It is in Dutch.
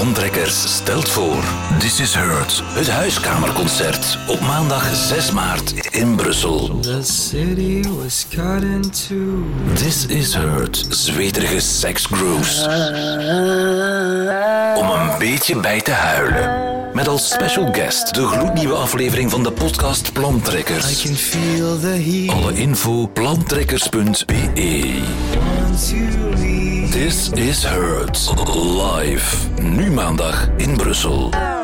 Plantrekkers stelt voor This is Heard, het huiskamerconcert op maandag 6 maart in Brussel. The city was cut in two. This is Heard, zweterige seksgrooves. Om een beetje bij te huilen. Met als special guest de gloednieuwe aflevering van de podcast I Plantrekkers. can feel the heat Alle info plantrekkers.be. This is Heard. Live. Nu maandag in Brussel.